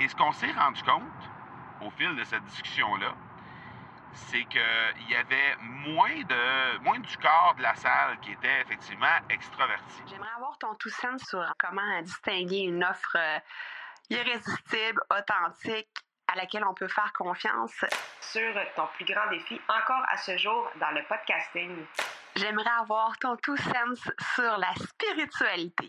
Et ce qu'on s'est rendu compte au fil de cette discussion-là, c'est qu'il y avait moins de moins du corps de la salle qui était effectivement extraverti. J'aimerais avoir ton tout sens sur comment distinguer une offre euh, irrésistible, authentique, à laquelle on peut faire confiance. Sur ton plus grand défi encore à ce jour dans le podcasting. J'aimerais avoir ton tout sens sur la spiritualité.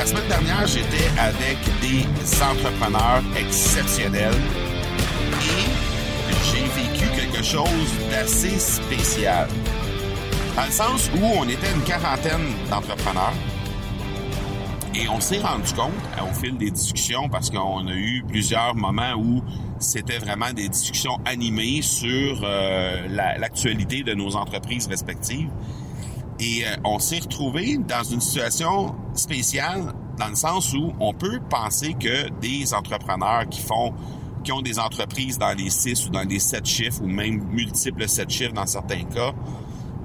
La semaine dernière, j'étais avec des entrepreneurs exceptionnels et j'ai vécu quelque chose d'assez spécial. Dans le sens où on était une quarantaine d'entrepreneurs et on s'est rendu compte au fil des discussions, parce qu'on a eu plusieurs moments où c'était vraiment des discussions animées sur euh, l'actualité de nos entreprises respectives. Et euh, on s'est retrouvé dans une situation spéciale dans le sens où on peut penser que des entrepreneurs qui font qui ont des entreprises dans les six ou dans les sept chiffres ou même multiples sept chiffres dans certains cas,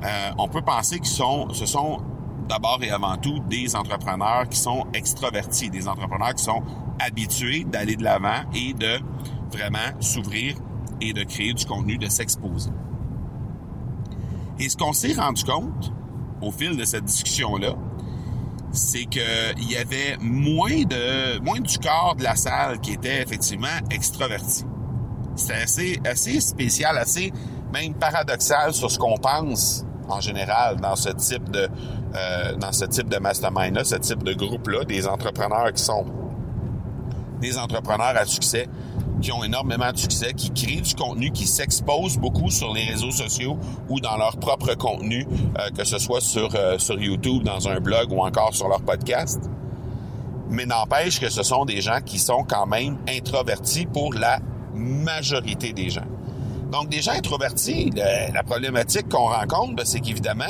euh, on peut penser qu'ils sont, ce sont d'abord et avant tout des entrepreneurs qui sont extravertis, des entrepreneurs qui sont habitués d'aller de l'avant et de vraiment s'ouvrir et de créer du contenu, de s'exposer. Et ce qu'on s'est rendu compte, au fil de cette discussion-là, c'est qu'il y avait moins de moins du corps de la salle qui était effectivement extraverti. C'était assez, assez spécial, assez même paradoxal sur ce qu'on pense en général dans ce type de euh, dans ce type de mastermind-là, ce type de groupe-là, des entrepreneurs qui sont des entrepreneurs à succès qui ont énormément de succès, qui créent du contenu, qui s'exposent beaucoup sur les réseaux sociaux ou dans leur propre contenu, euh, que ce soit sur, euh, sur YouTube, dans un blog ou encore sur leur podcast. Mais n'empêche que ce sont des gens qui sont quand même introvertis pour la majorité des gens. Donc, des gens introvertis, la problématique qu'on rencontre, ben, c'est qu'évidemment,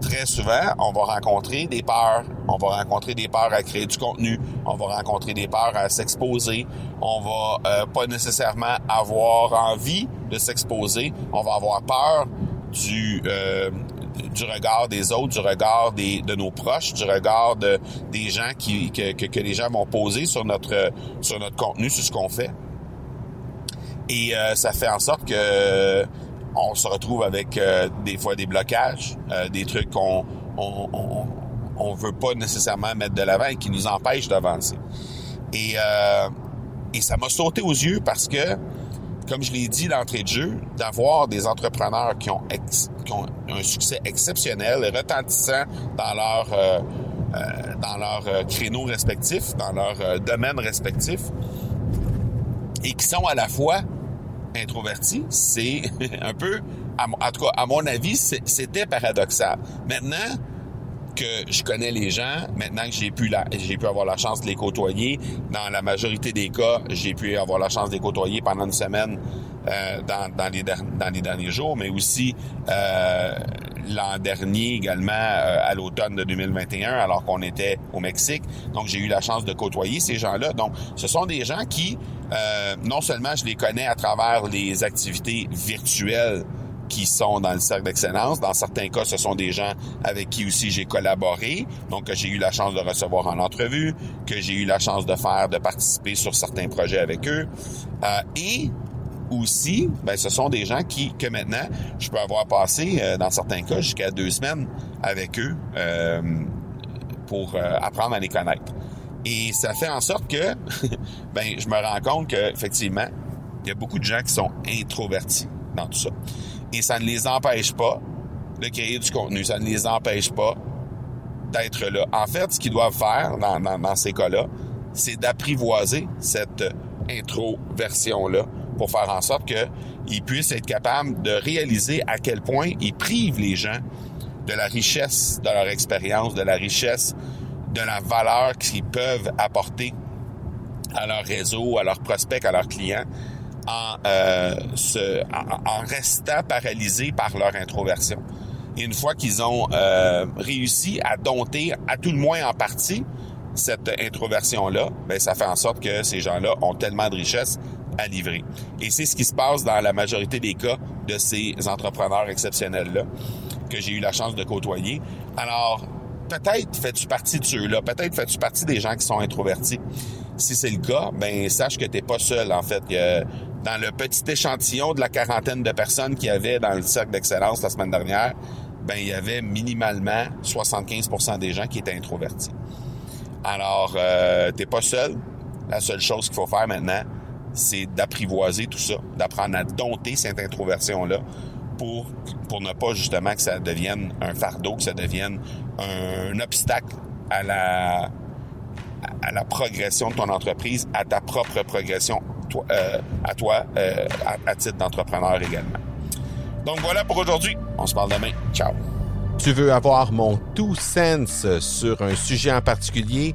très souvent, on va rencontrer des peurs. On va rencontrer des peurs à créer du contenu. On va rencontrer des peurs à s'exposer. On va euh, pas nécessairement avoir envie de s'exposer. On va avoir peur du euh, du regard des autres, du regard des, de nos proches, du regard de, des gens qui, que, que, les gens vont poser sur notre sur notre contenu, sur ce qu'on fait. Et euh, ça fait en sorte que on se retrouve avec euh, des fois des blocages, euh, des trucs qu'on on, veut pas nécessairement mettre de l'avant et qui nous empêchent d'avancer. Et, euh, et ça m'a sauté aux yeux parce que, comme je l'ai dit d'entrée de jeu, d'avoir des entrepreneurs qui ont, qui ont un succès exceptionnel et retentissant dans leur dans leur créneau respectif, dans leur domaine respectif, et qui sont à la fois introverti, c'est un peu, en tout cas, à mon avis, c'était paradoxal. Maintenant que je connais les gens, maintenant que j'ai pu pu avoir la chance de les côtoyer, dans la majorité des cas, j'ai pu avoir la chance de les côtoyer pendant une semaine euh, dans, dans, les, dans les derniers jours, mais aussi euh, l'an dernier également euh, à l'automne de 2021 alors qu'on était au Mexique. Donc j'ai eu la chance de côtoyer ces gens-là. Donc ce sont des gens qui euh, non seulement je les connais à travers les activités virtuelles qui sont dans le cercle d'excellence. Dans certains cas, ce sont des gens avec qui aussi j'ai collaboré, donc que j'ai eu la chance de recevoir en entrevue, que j'ai eu la chance de faire, de participer sur certains projets avec eux. Euh, et aussi, ben, ce sont des gens qui, que maintenant, je peux avoir passé, euh, dans certains cas, jusqu'à deux semaines avec eux euh, pour euh, apprendre à les connaître. Et ça fait en sorte que, ben, je me rends compte qu'effectivement, il y a beaucoup de gens qui sont introvertis dans tout ça. Et ça ne les empêche pas de créer du contenu. Ça ne les empêche pas d'être là. En fait, ce qu'ils doivent faire dans, dans, dans ces cas-là, c'est d'apprivoiser cette introversion-là pour faire en sorte qu'ils puissent être capables de réaliser à quel point ils privent les gens de la richesse de leur expérience, de la richesse de la valeur qu'ils peuvent apporter à leur réseau, à leurs prospects, à leurs clients, en, euh, en, restant paralysés par leur introversion. Et une fois qu'ils ont euh, réussi à dompter, à tout le moins en partie, cette introversion-là, ben ça fait en sorte que ces gens-là ont tellement de richesses à livrer. Et c'est ce qui se passe dans la majorité des cas de ces entrepreneurs exceptionnels-là que j'ai eu la chance de côtoyer. Alors, peut-être fais-tu partie de ceux-là, peut-être fais-tu partie des gens qui sont introvertis. Si c'est le cas, ben sache que t'es pas seul en fait. dans le petit échantillon de la quarantaine de personnes qu'il y avait dans le cercle d'excellence la semaine dernière, ben il y avait minimalement 75% des gens qui étaient introvertis. Alors, euh, t'es pas seul. La seule chose qu'il faut faire maintenant, c'est d'apprivoiser tout ça, d'apprendre à dompter cette introversion-là pour, pour ne pas justement que ça devienne un fardeau, que ça devienne un, obstacle à la, à la progression de ton entreprise, à ta propre progression euh, à toi, euh, à, à titre d'entrepreneur également. Donc voilà pour aujourd'hui. On se parle demain. Ciao. Tu veux avoir mon tout sens sur un sujet en particulier?